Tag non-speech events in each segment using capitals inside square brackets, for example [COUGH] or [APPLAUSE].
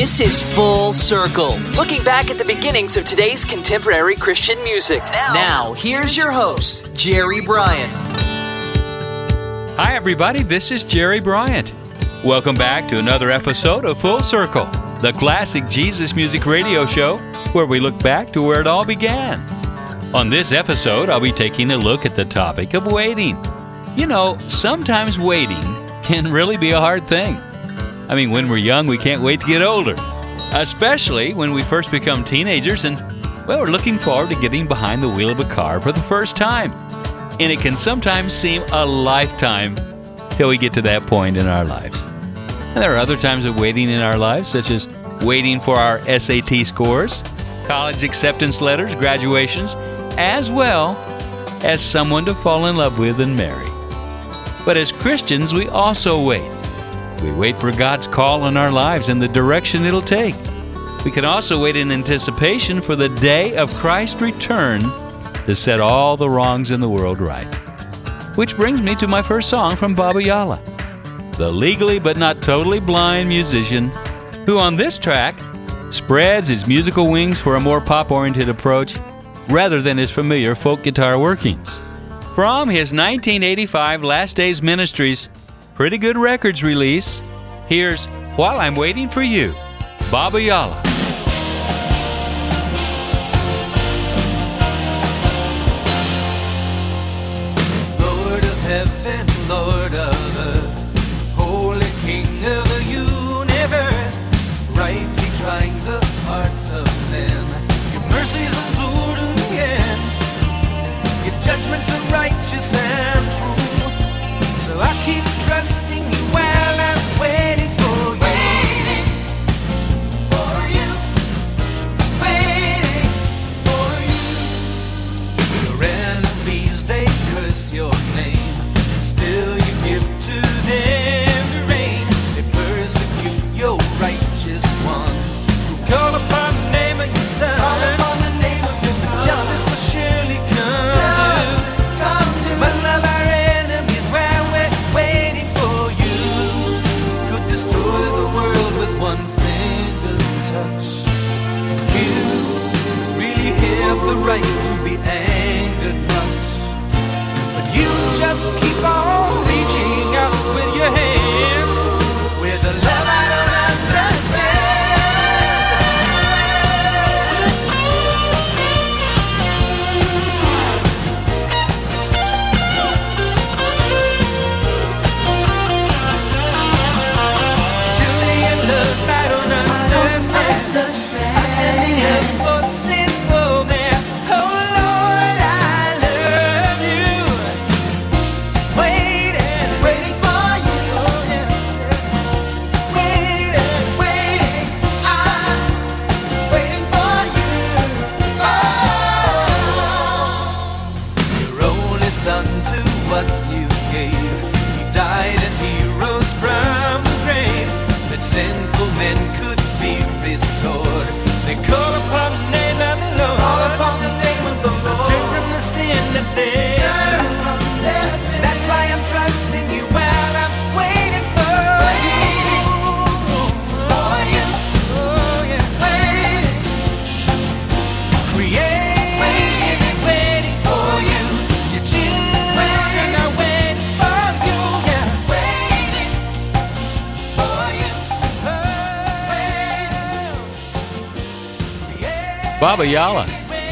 This is Full Circle, looking back at the beginnings of today's contemporary Christian music. Now, here's your host, Jerry Bryant. Hi, everybody. This is Jerry Bryant. Welcome back to another episode of Full Circle, the classic Jesus music radio show where we look back to where it all began. On this episode, I'll be taking a look at the topic of waiting. You know, sometimes waiting can really be a hard thing. I mean, when we're young, we can't wait to get older, especially when we first become teenagers and, well, we're looking forward to getting behind the wheel of a car for the first time. And it can sometimes seem a lifetime till we get to that point in our lives. And there are other times of waiting in our lives, such as waiting for our SAT scores, college acceptance letters, graduations, as well as someone to fall in love with and marry. But as Christians, we also wait. We wait for God's call in our lives and the direction it'll take. We can also wait in anticipation for the day of Christ's return to set all the wrongs in the world right. Which brings me to my first song from Bob Ayala, the legally but not totally blind musician who on this track spreads his musical wings for a more pop oriented approach rather than his familiar folk guitar workings. From his 1985 Last Days Ministries Pretty Good Records release, here's While I'm Waiting for You, Bob Ayala.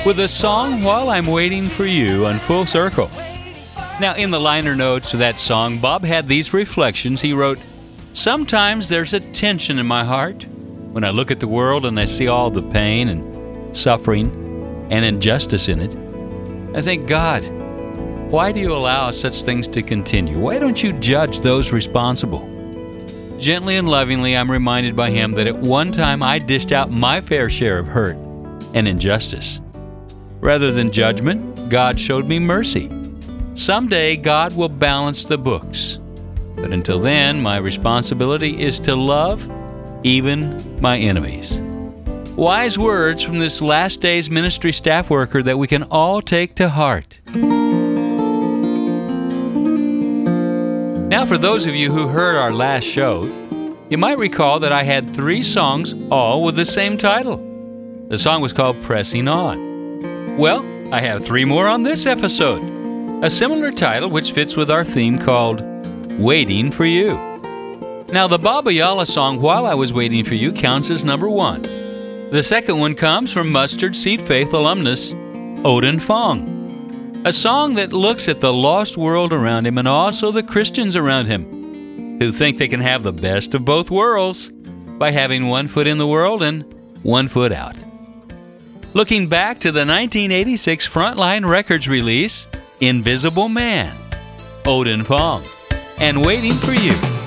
With a song While I'm Waiting for You on Full Circle. Now, in the liner notes of that song, Bob had these reflections. He wrote, Sometimes there's a tension in my heart when I look at the world and I see all the pain and suffering and injustice in it. I think, God, why do you allow such things to continue? Why don't you judge those responsible? gently and lovingly, I'm reminded by Him that at one time I dished out my fair share of hurt and injustice. Rather than judgment, God showed me mercy. Someday, God will balance the books. But until then, my responsibility is to love even my enemies. Wise words from this last day's ministry staff worker that we can all take to heart. Now, for those of you who heard our last show, you might recall that I had three songs all with the same title. The song was called Pressing On. Well, I have three more on this episode. A similar title which fits with our theme called Waiting for You. Now, the Bob Ayala song While I Was Waiting for You counts as number one. The second one comes from Mustard Seed Faith alumnus Oden Fong, a song that looks at the lost world around him and also the Christians around him, who think they can have the best of both worlds by having one foot in the world and one foot out. Looking back to the 1986 Frontline Records release, Invisible Man, Oden Fong, and Waiting for You.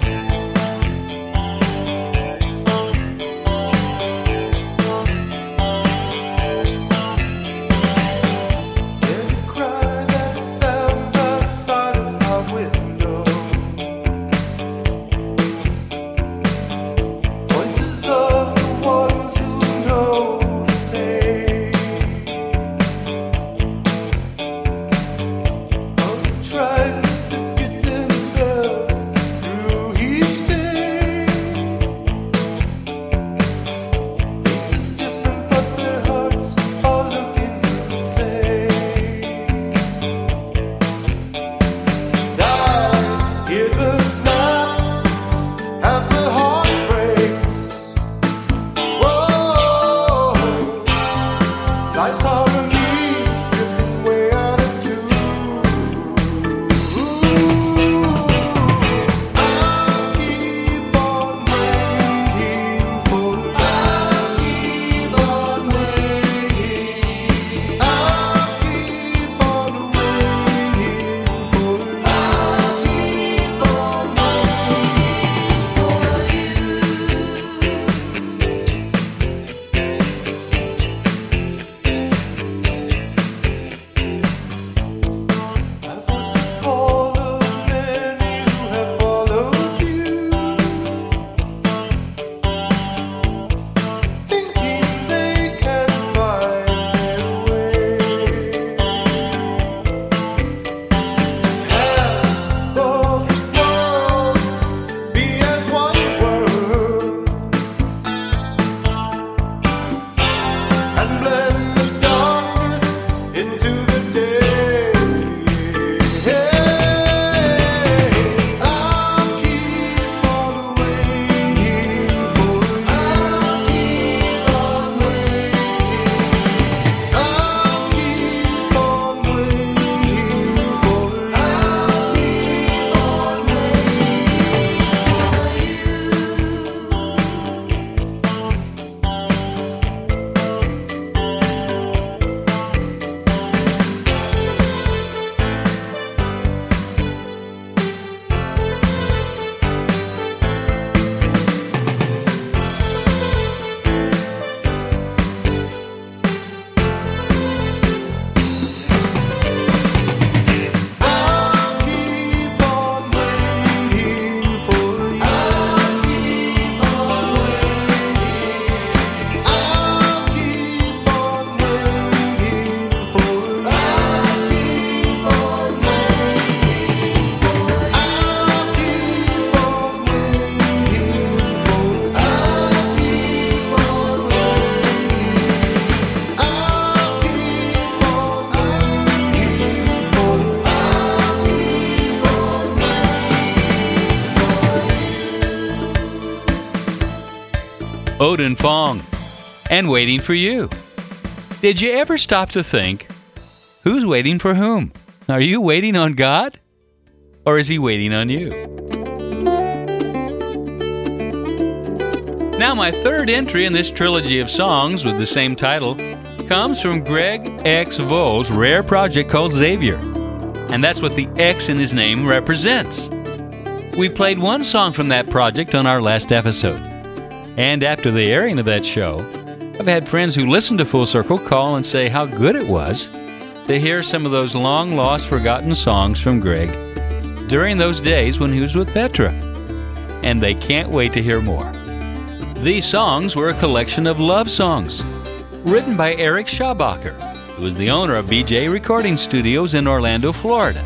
Oden Fong, and Waiting for You. Did you ever stop to think, who's waiting for whom? Are you waiting on God? Or is He waiting on you? Now, my third entry in this trilogy of songs with the same title comes from Greg X. Volz's rare project called Xavier. And that's what the X in his name represents. We played one song from that project on our last episode. And after the airing of that show, I've had friends who listen to Full Circle call and say how good it was to hear some of those long lost, forgotten songs from Greg during those days when he was with Petra. And they can't wait to hear more. These songs were a collection of love songs written by Eric Schabacher, who is the owner of Bee Jay Recording Studios in Orlando, Florida,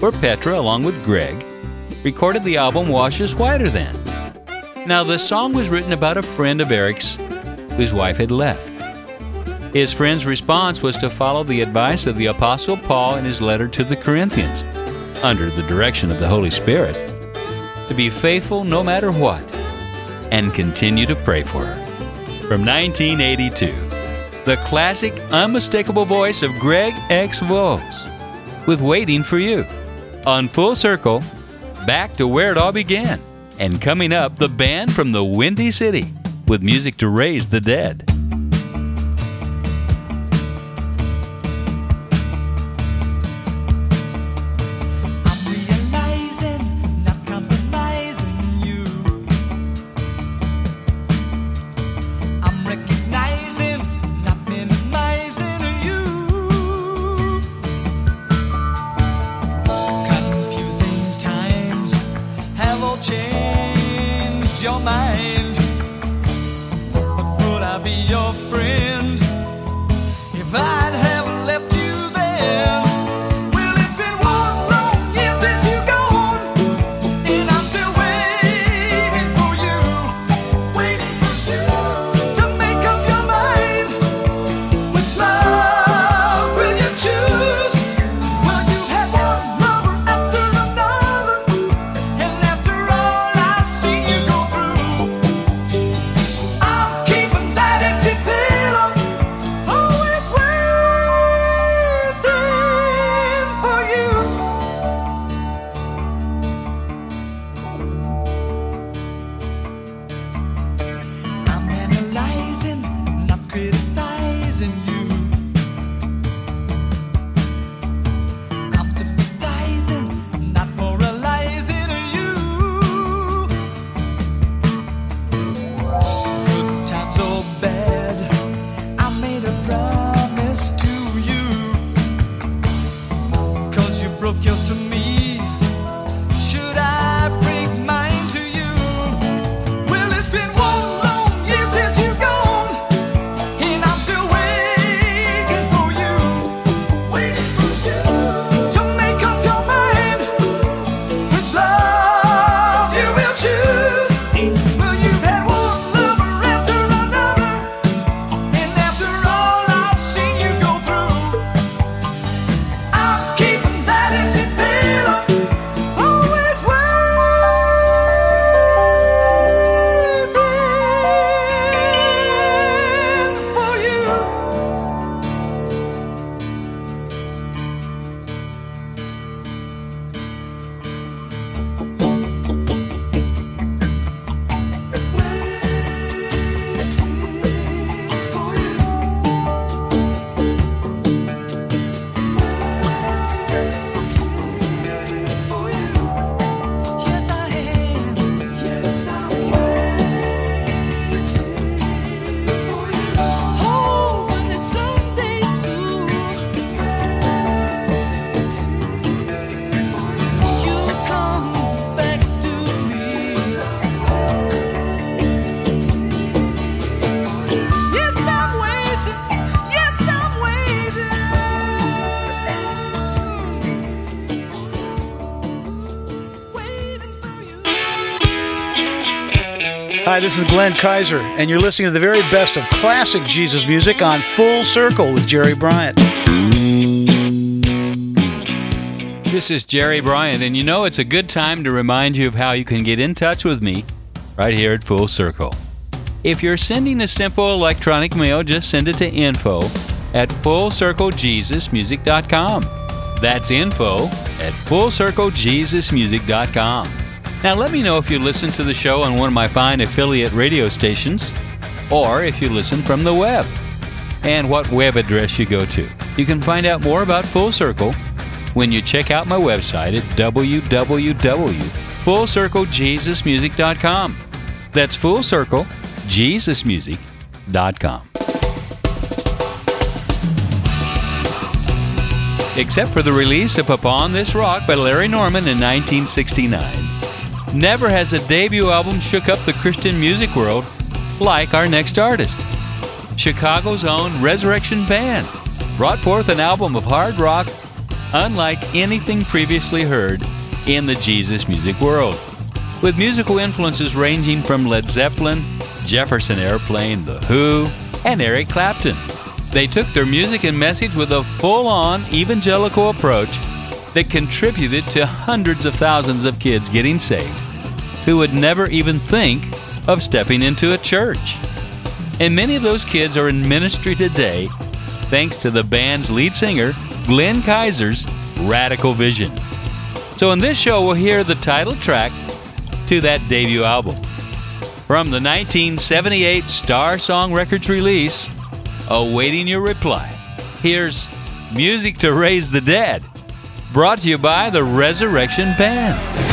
where Petra, along with Greg, recorded the album Washes Whiter Than. Now, the song was written about a friend of Eric's whose wife had left. His friend's response was to follow the advice of the Apostle Paul in his letter to the Corinthians, under the direction of the Holy Spirit, to be faithful no matter what, and continue to pray for her. From 1982, the classic, unmistakable voice of Greg X. Volz, with Waiting for You. On Full Circle, back to where it all began. And coming up, the band from the Windy City, with music to raise the dead. This is Glenn Kaiser, and you're listening to the very best of classic Jesus music on Full Circle with Jerry Bryant. This is Jerry Bryant, and you know it's a good time to remind you of how you can get in touch with me right here at Full Circle. If you're sending a simple electronic mail, just send it to info at fullcirclejesusmusic.com. That's info at fullcirclejesusmusic.com. Now, let me know if you listen to the show on one of my fine affiliate radio stations or if you listen from the web and what web address you go to. You can find out more about Full Circle when you check out my website at www FullCircleJesusMusic.com. That's FullCircleJesusMusic.com. Except for the release of Upon This Rock by Larry Norman in 1969. Never has a debut album shook up the Christian music world like our next artist. Chicago's own Resurrection Band brought forth an album of hard rock unlike anything previously heard in the Jesus music world, with musical influences ranging from Led Zeppelin, Jefferson Airplane, The Who, and Eric Clapton. They took their music and message with a full on evangelical approach that contributed to hundreds of thousands of kids getting saved who would never even think of stepping into a church. And many of those kids are in ministry today thanks to the band's lead singer, Glenn Kaiser's radical vision. So, in this show, we'll hear the title track to that debut album. From the 1978 Star Song Records release, Awaiting Your Reply, here's Music to Raise the Dead, brought to you by the Resurrection Band.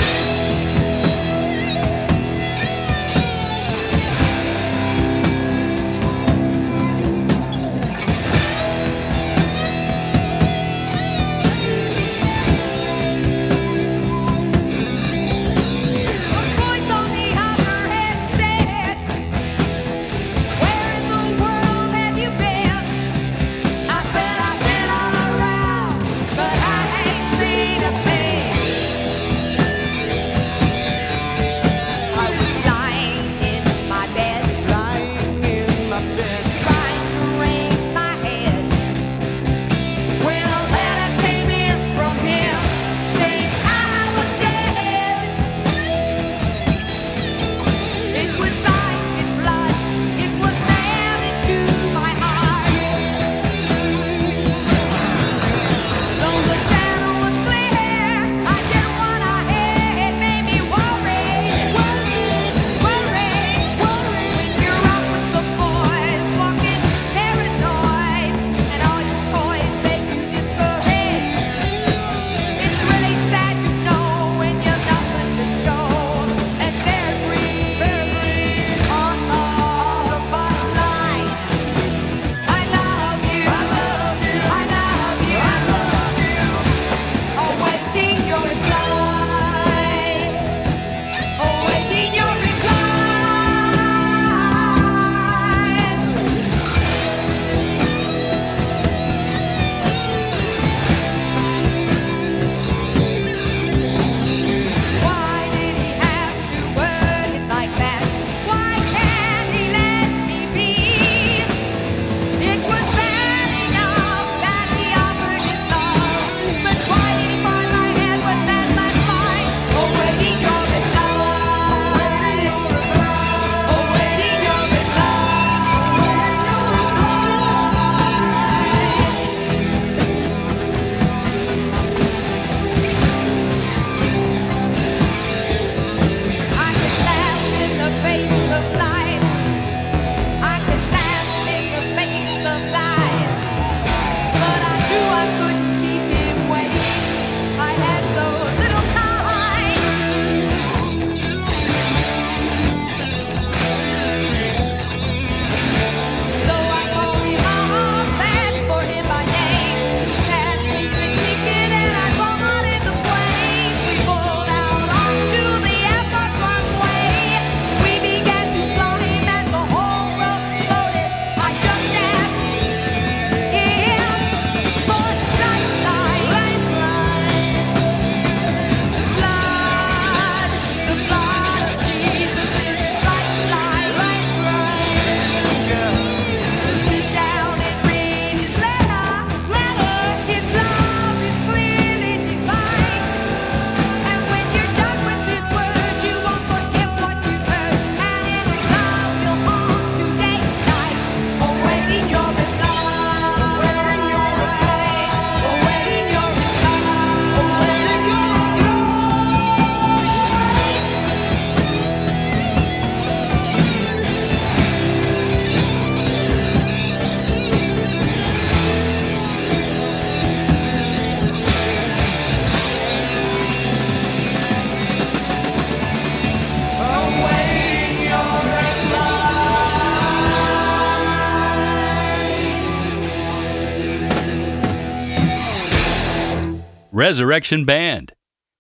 Resurrection Band,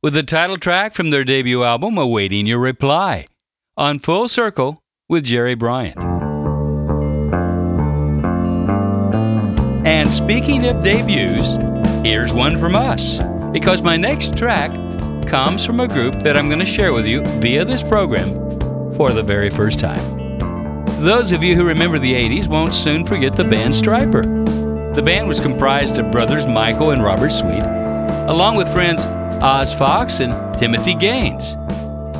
with the title track from their debut album, Awaiting Your Reply, on Full Circle with Jerry Bryant. And speaking of debuts, here's one from us, because my next track comes from a group that I'm going to share with you via this program for the very first time. Those of you who remember the 80s won't soon forget the band Stryper. The band was comprised of brothers Michael and Robert Sweet, along with friends Oz Fox and Timothy Gaines.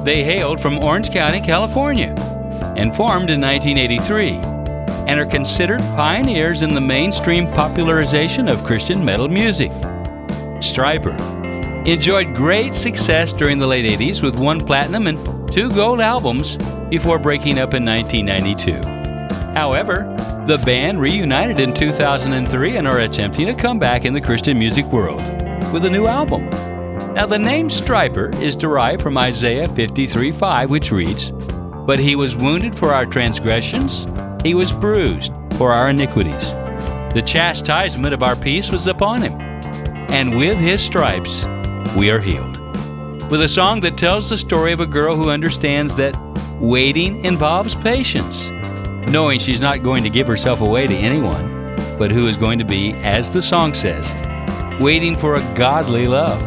They hailed from Orange County, California, and formed in 1983, and are considered pioneers in the mainstream popularization of Christian metal music. Stryper enjoyed great success during the late 80s with one platinum and two gold albums before breaking up in 1992. However, the band reunited in 2003 and are attempting a comeback in the Christian music world with a new album. Now, the name Stryper is derived from Isaiah 53:5, which reads, But he was wounded for our transgressions, he was bruised for our iniquities. The chastisement of our peace was upon him, and with his stripes we are healed. With a song that tells the story of a girl who understands that waiting involves patience knowing she's not going to give herself away to anyone, but who is going to be, as the song says, waiting for a godly love,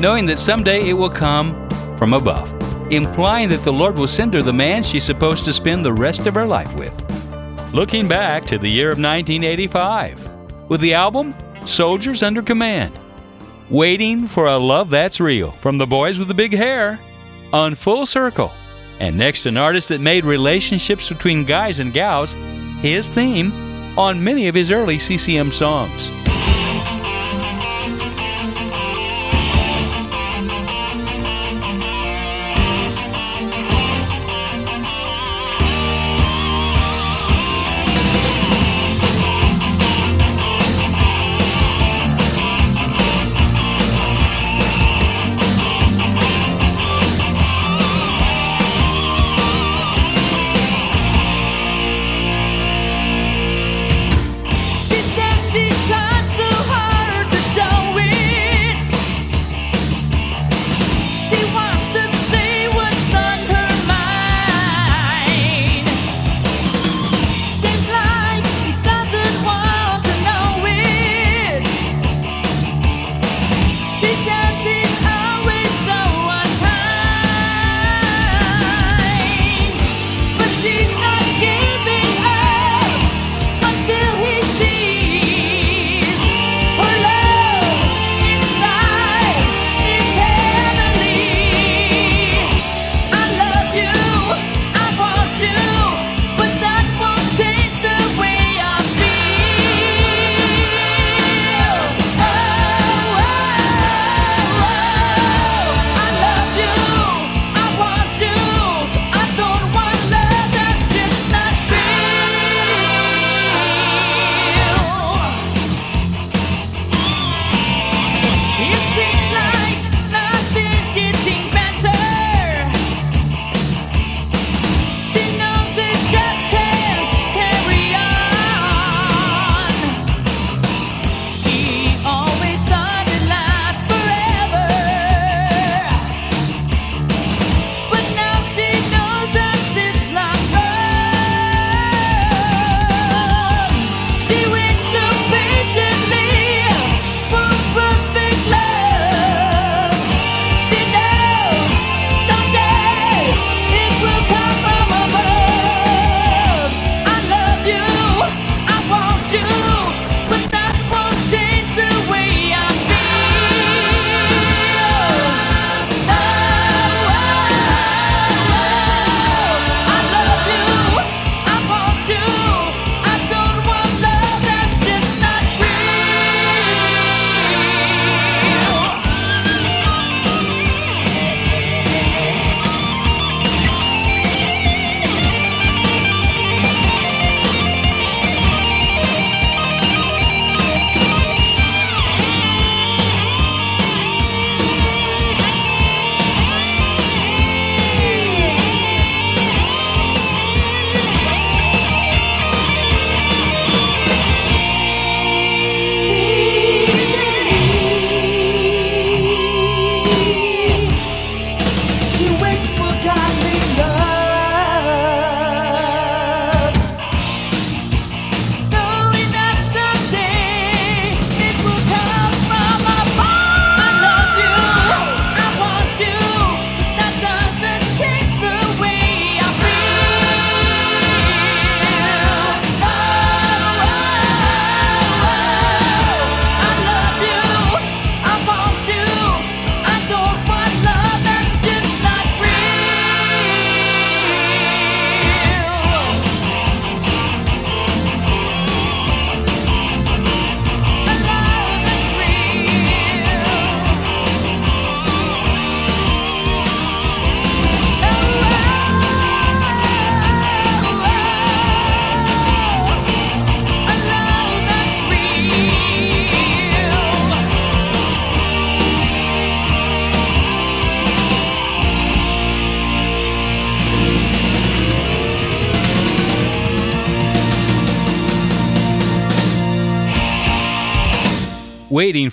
knowing that someday it will come from above, implying that the Lord will send her the man she's supposed to spend the rest of her life with. Looking back to the year of 1985, with the album Soldiers Under Command, Waiting for a Love That's Real from the Boys with the Big Hair on Full Circle. And next, an artist that made relationships between guys and gals his theme on many of his early CCM songs.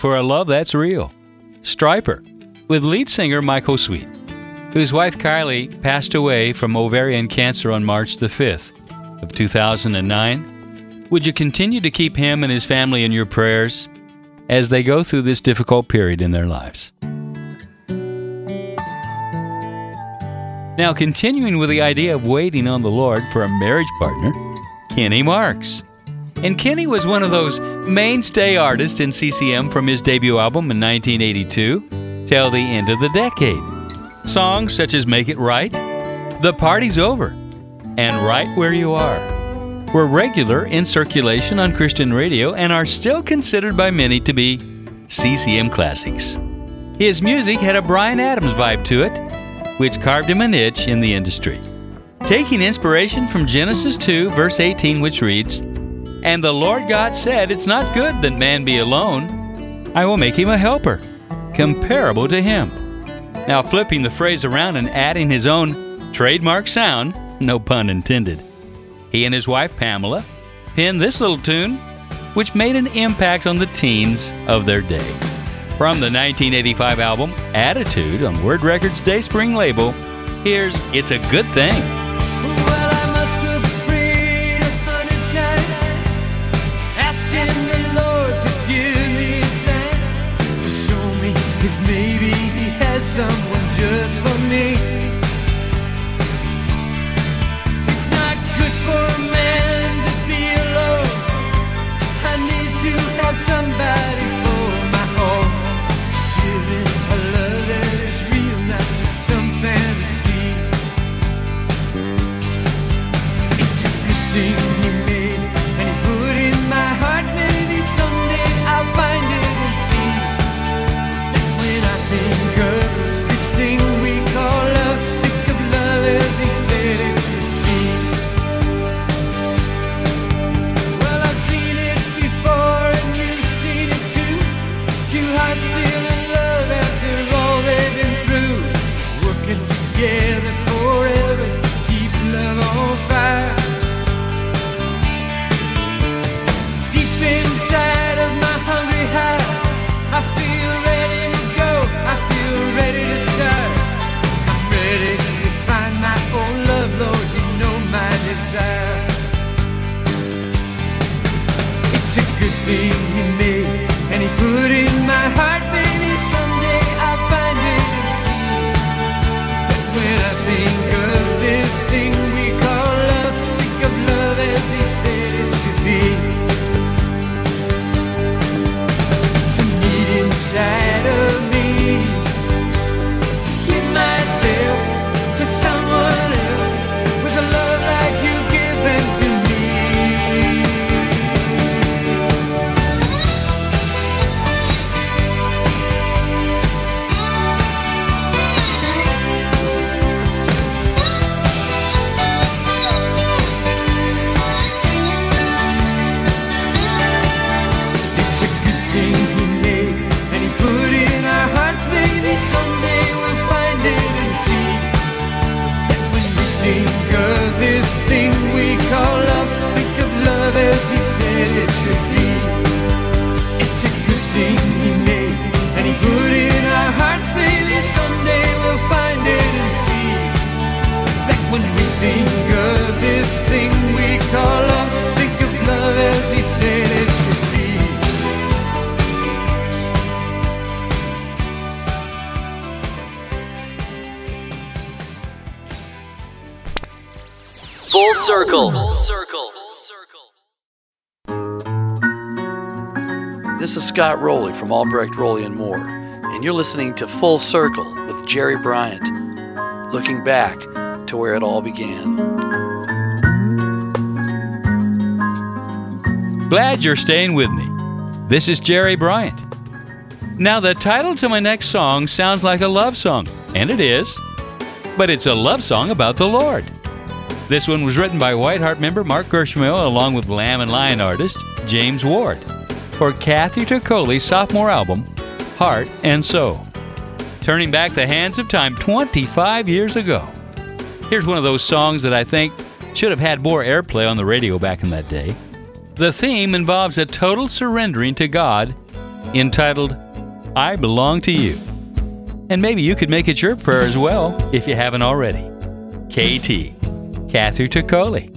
For a Love That's Real, Stryper, with lead singer Michael Sweet, whose wife Kylie passed away from ovarian cancer on March the 5th of 2009. Would you continue to keep him and his family in your prayers as they go through this difficult period in their lives? Now, continuing with the idea of waiting on the Lord for a marriage partner, Kenny Marks. And Kenny was one of those mainstay artists in CCM from his debut album in 1982 till the end of the decade. Songs such as Make It Right, The Party's Over, and Right Where You Are were regular in circulation on Christian radio and are still considered by many to be CCM classics. His music had a Bryan Adams vibe to it, which carved him a niche in the industry. Taking inspiration from Genesis 2, verse 18, which reads, And the Lord God said, It's not good that man be alone. I will make him a helper, comparable to him. Now, flipping the phrase around and adding his own trademark sound, no pun intended. He and his wife Pamela penned this little tune, which made an impact on the teens of their day. From the 1985 album Attitude on Word Records Day Spring label, here's It's a Good Thing. It's circle. This is Scott Roley from Albrecht Roley and Moore, and you're listening to Full Circle with Jerry Bryant, looking back to where it all began. Glad you're staying with me. This is Jerry Bryant. Now, the title to my next song sounds like a love song, and it is, but it's a love song about the Lord. This one was written by Whiteheart member Mark Gersmehl along with Lamb and Lion artist James Ward for Kathy Troccoli's sophomore album, Heart and Soul. Turning back the hands of time 25 years ago. Here's one of those songs that I think should have had more airplay on the radio back in that day. The theme involves a total surrendering to God entitled I Belong to You. And maybe you could make it your prayer as well if you haven't already. KT, Kathy Troccoli.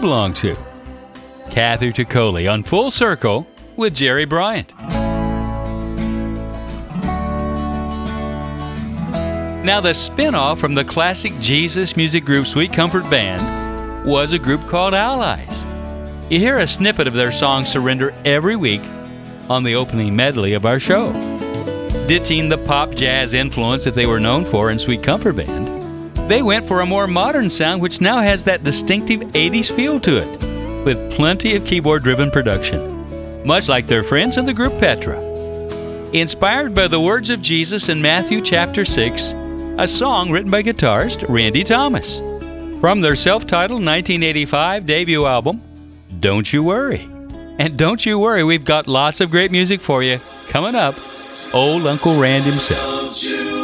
Belong to? Kathy Troccoli on Full Circle with Jerry Bryant. Now, the spin-off from the classic Jesus music group Sweet Comfort Band was a group called Allies. You hear a snippet of their song Surrender every week on the opening medley of our show. Ditching the pop jazz influence that they were known for in Sweet Comfort Band, they went for a more modern sound which now has that distinctive 80s feel to it, with plenty of keyboard driven production, much like their friends in the group Petra. Inspired by the words of Jesus in Matthew chapter 6, a song written by guitarist Randy Thomas. From their self titled 1985 debut album, Don't You Worry. And don't you worry, we've got lots of great music for you coming up. Old Uncle Rand himself.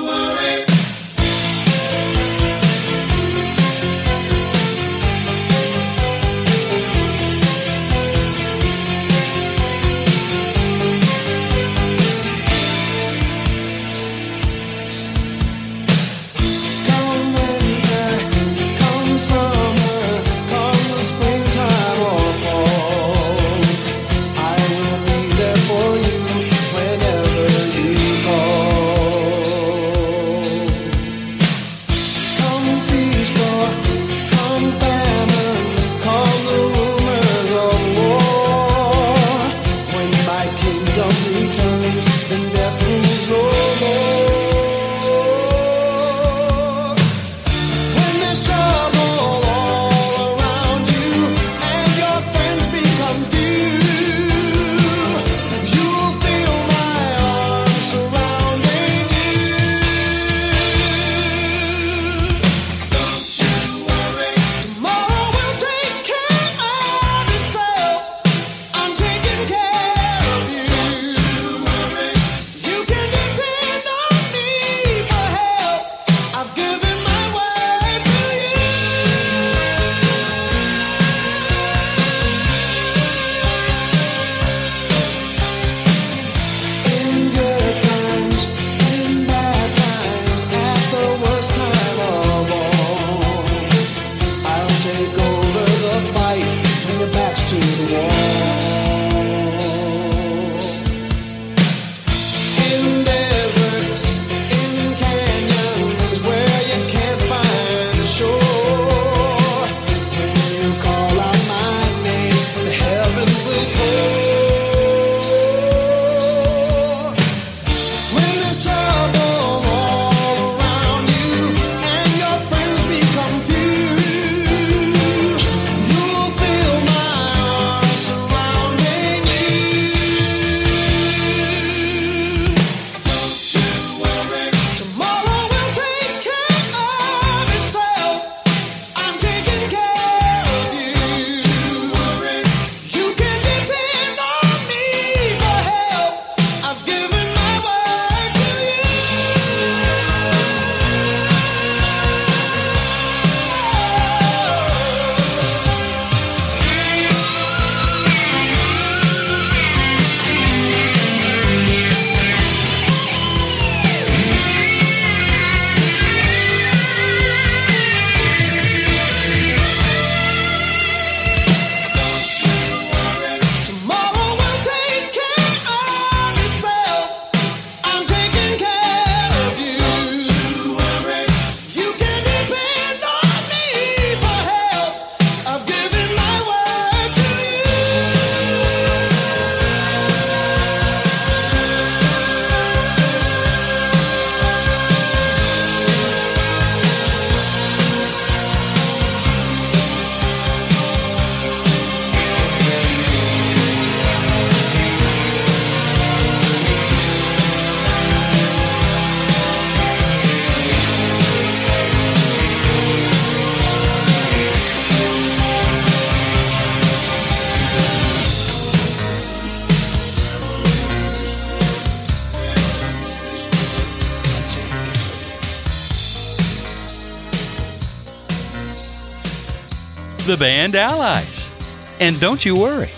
The band Allies. And don't you worry,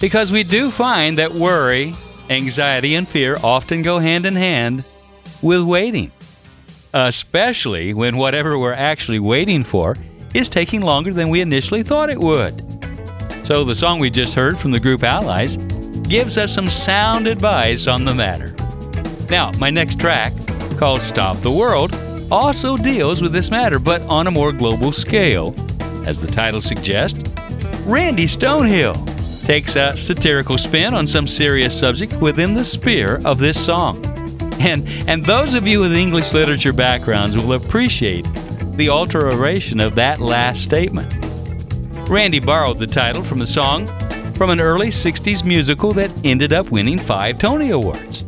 because we do find that worry, anxiety, and fear often go hand in hand with waiting, especially when whatever we're actually waiting for is taking longer than we initially thought it would. So, the song we just heard from the group Allies gives us some sound advice on the matter. Now, my next track, called Stop the World, also deals with this matter, but on a more global scale. As the title suggests, Randy Stonehill takes a satirical spin on some serious subject within the sphere of this song. And, and those of you with English literature backgrounds will appreciate the alteration of that last statement. Randy borrowed the title from a song from an early 60s musical that ended up winning five Tony Awards.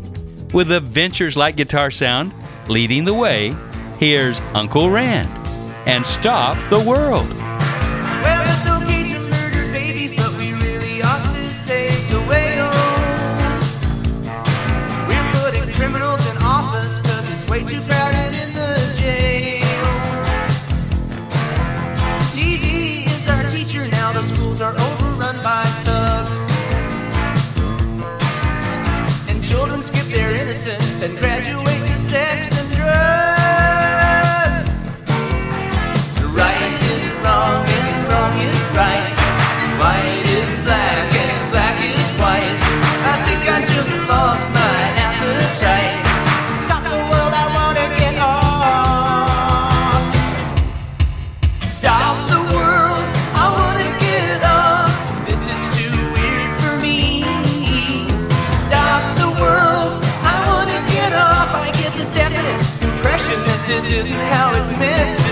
With a Ventures like guitar sound leading the way, here's Uncle Rand and Stop the World. isn't how it's meant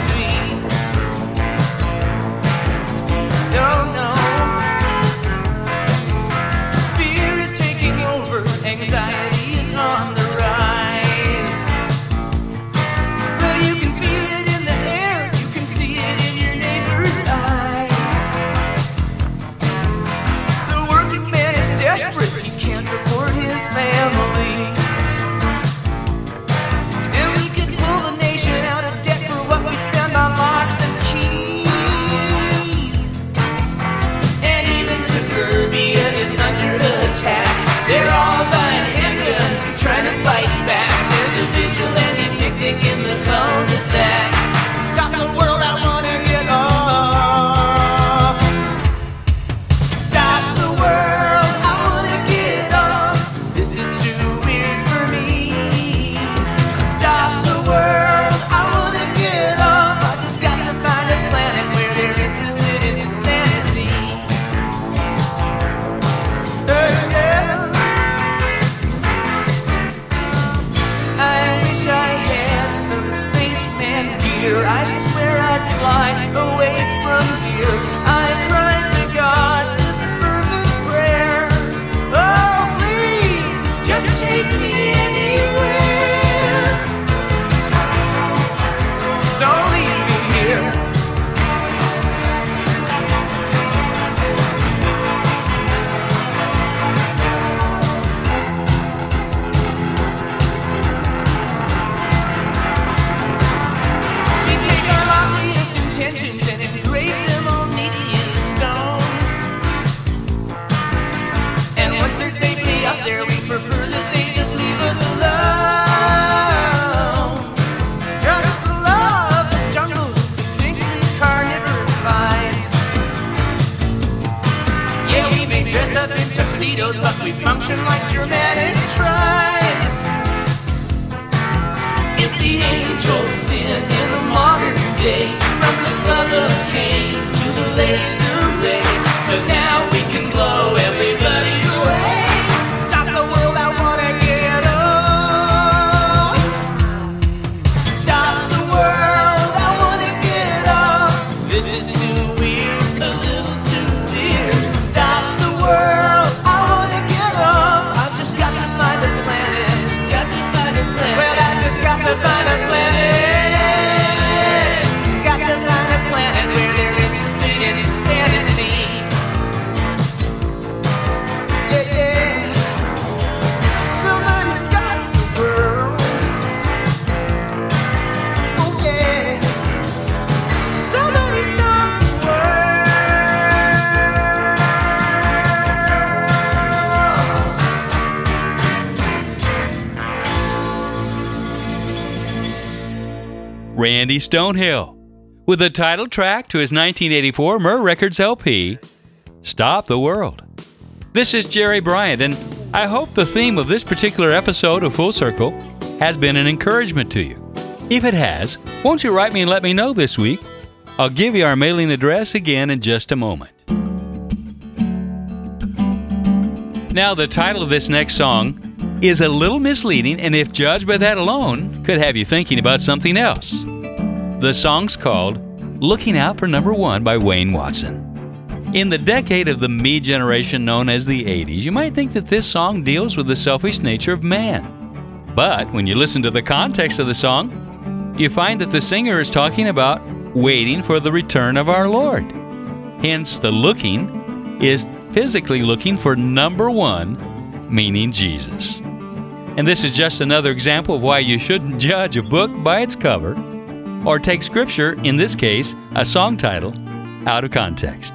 Stonehill, with the title track to his 1984 Myrrh Records LP, Stop the World. This is Jerry Bryant, and I hope the theme of this particular episode of Full Circle has been an encouragement to you. If it has, won't you write me and let me know this week? I'll give you our mailing address again in just a moment. Now, the title of this next song is a little misleading, and if judged by that alone, could have you thinking about something else. The song's called Looking Out for Number One by Wayne Watson. In the decade of the me generation known as the 80s, you might think that this song deals with the selfish nature of man. But when you listen to the context of the song, you find that the singer is talking about waiting for the return of our Lord. Hence, the looking is physically looking for number one, meaning Jesus. And this is just another example of why you shouldn't judge a book by its cover or take scripture, in this case, a song title, out of context.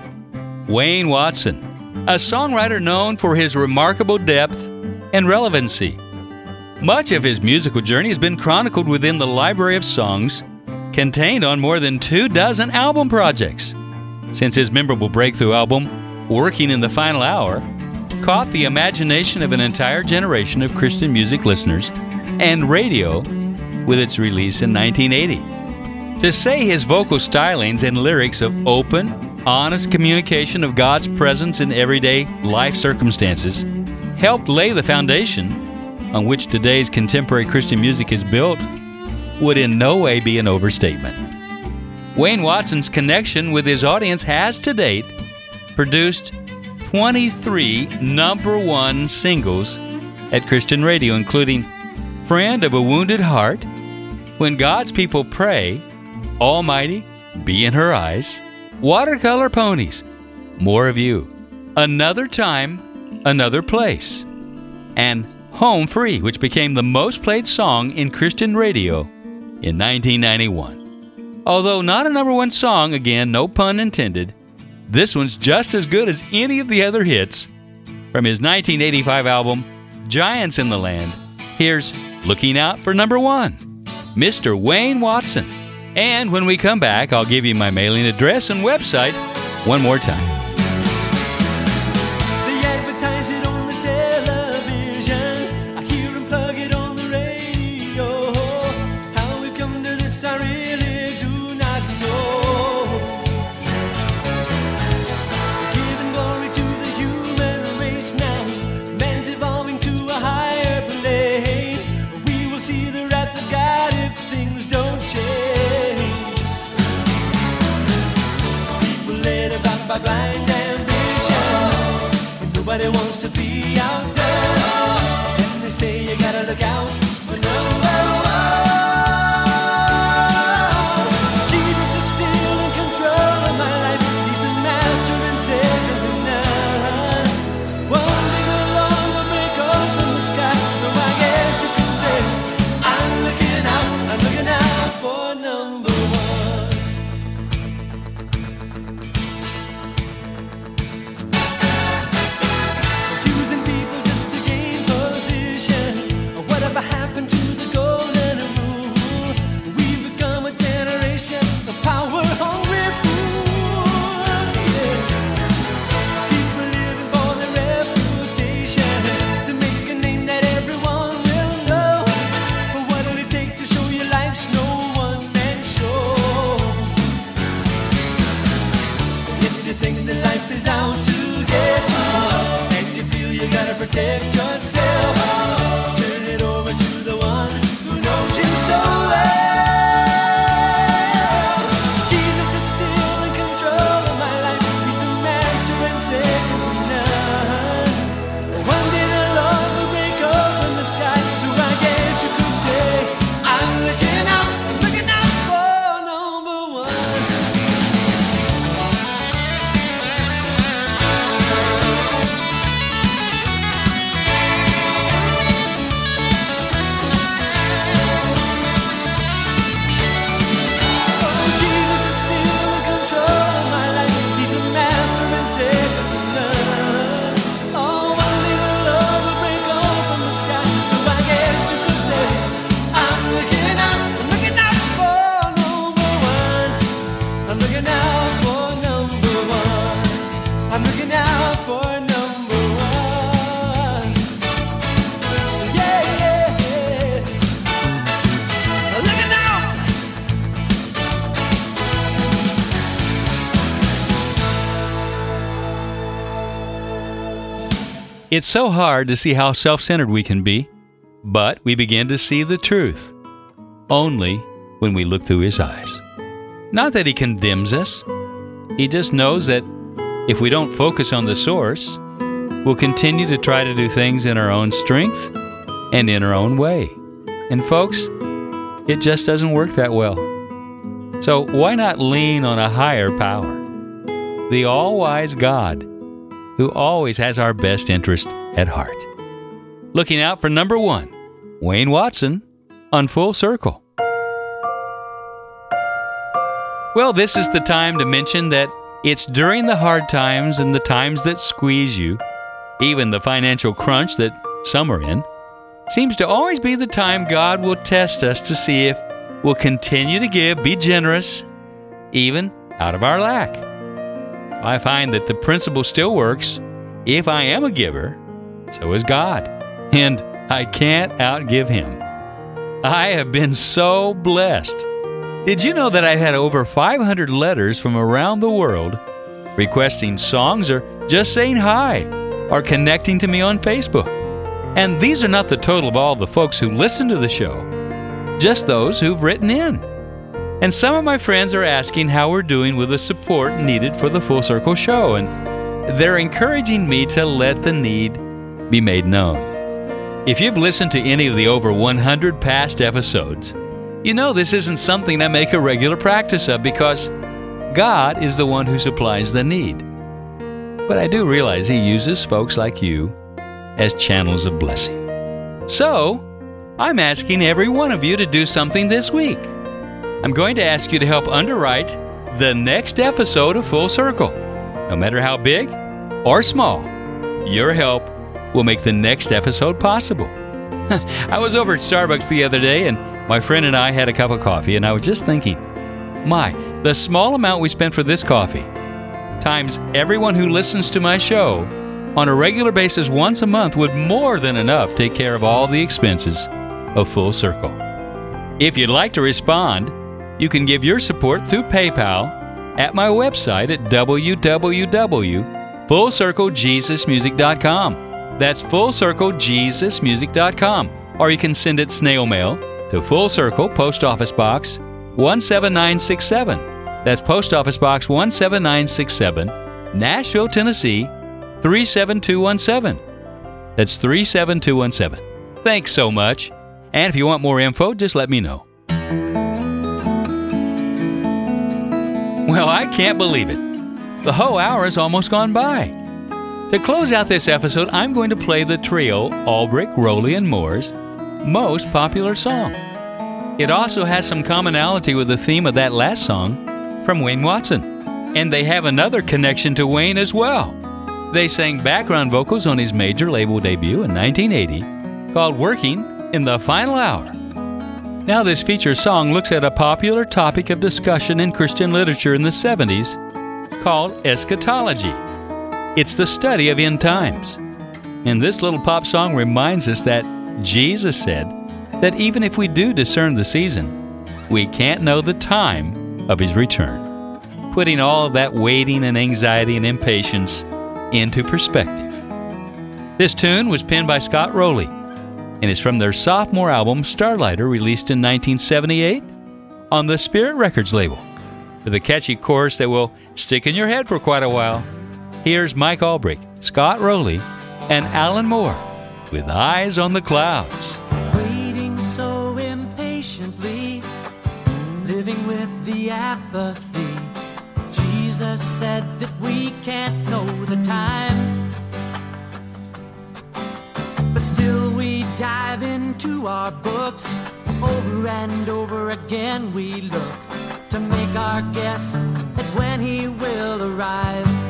Wayne Watson, a songwriter known for his remarkable depth and relevancy. Much of his musical journey has been chronicled within the library of songs contained on more than two dozen album projects. Since his memorable breakthrough album, Working in the Final Hour, caught the imagination of an entire generation of Christian music listeners and radio with its release in 1980. To say his vocal stylings and lyrics of open, honest communication of God's presence in everyday life circumstances helped lay the foundation on which today's contemporary Christian music is built would in no way be an overstatement. Wayne Watson's connection with his audience has to date produced 23 number one singles at Christian radio, including Friend of a Wounded Heart, When God's People Pray, Almighty, Be in Her Eyes, Watercolor Ponies, More of You, Another Time, Another Place, and Home Free, which became the most played song in Christian radio in 1991. Although not a number one song, again, no pun intended, this one's just as good as any of the other hits from his 1985 album, Giants in the Land. Here's Looking Out for Number One, Mr. Wayne Watson. And when we come back, I'll give you my mailing address and website one more time. It's so hard to see how self centered we can be, but we begin to see the truth only when we look through His eyes. Not that He condemns us, He just knows that if we don't focus on the source, we'll continue to try to do things in our own strength and in our own way. And folks, it just doesn't work that well. So why not lean on a higher power? The all wise God, who always has our best interest at heart. Looking out for number one, Wayne Watson on Full Circle. Well, this is the time to mention that it's during the hard times and the times that squeeze you, even the financial crunch that some are in, seems to always be the time God will test us to see if we'll continue to give, be generous, even out of our lack. I find that the principle still works. If I am a giver, so is God, and I can't outgive Him. I have been so blessed did you know that I've had over 500 letters from around the world requesting songs or just saying hi or connecting to me on Facebook? And these are not the total of all the folks who listen to the show, just those who've written in. And some of my friends are asking how we're doing with the support needed for the Full Circle show, and they're encouraging me to let the need be made known. If you've listened to any of the over 100 past episodes, you know, this isn't something I make a regular practice of because God is the one who supplies the need. But I do realize He uses folks like you as channels of blessing. So, I'm asking every one of you to do something this week. I'm going to ask you to help underwrite the next episode of Full Circle. No matter how big or small, your help will make the next episode possible. [LAUGHS] I was over at Starbucks the other day and my friend and I had a cup of coffee, and I was just thinking, my, the small amount we spent for this coffee, times everyone who listens to my show on a regular basis once a month would more than enough take care of all the expenses of Full Circle. If you'd like to respond, you can give your support through PayPal at my website at www.fullcirclejesusmusic.com. That's fullcirclejesusmusic.com. Or you can send it snail mail to Full Circle Post Office Box 17967. That's Post Office Box 17967, Nashville, Tennessee 37217. That's 37217. Thanks so much. And if you want more info, just let me know. Well, I can't believe it. The whole hour has almost gone by. To close out this episode, I'm going to play the trio Albrecht, Roley, and Moore's most popular song. It also has some commonality with the theme of that last song from Wayne Watson. And they have another connection to Wayne as well. They sang background vocals on his major label debut in 1980 called Working in the Final Hour. Now, this feature song looks at a popular topic of discussion in Christian literature in the 70s called eschatology. It's the study of end times. And this little pop song reminds us that Jesus said that even if we do discern the season, we can't know the time of his return, putting all of that waiting and anxiety and impatience into perspective. This tune was penned by Scott Roley and is from their sophomore album Starlighter, released in 1978 on the Spirit Records label, with a catchy chorus that will stick in your head for quite a while. Here's Mike Albrecht, Scott Roley, and Alan Moore with Eyes on the Clouds. Waiting so impatiently, living with the apathy. Jesus said that we can't know the time. Dive into our books. Over and over again, we look to make our guess at when He will arrive.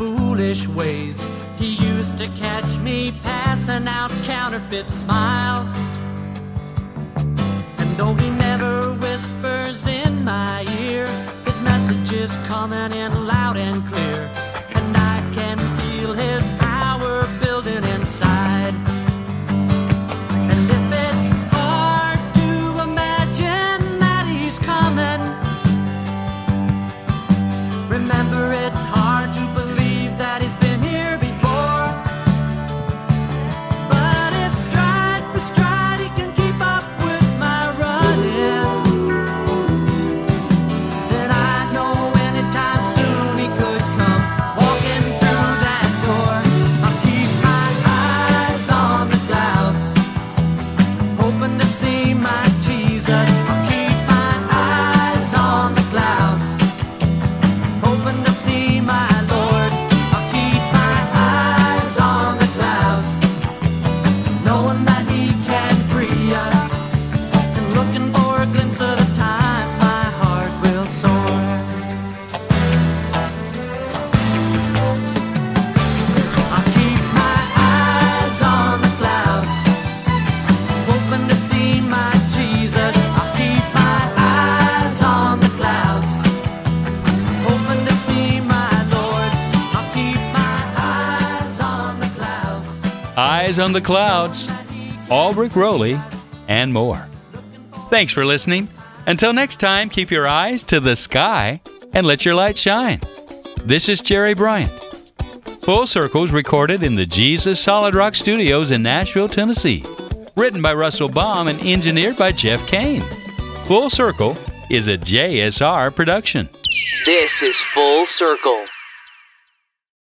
Foolish ways. He used to catch me passing out counterfeit smiles. And though he never whispers in my ear, his message is coming in on the Clouds, Albrecht Roley, and Moore. Thanks for listening. Until next time, keep your eyes to the sky and let your light shine. This is Jerry Bryant. Full Circles recorded in the Jesus Solid Rock Studios in Nashville, Tennessee. Written by Russell Baum and engineered by Jeff Kane. Full Circle is a JSR production. This is Full Circle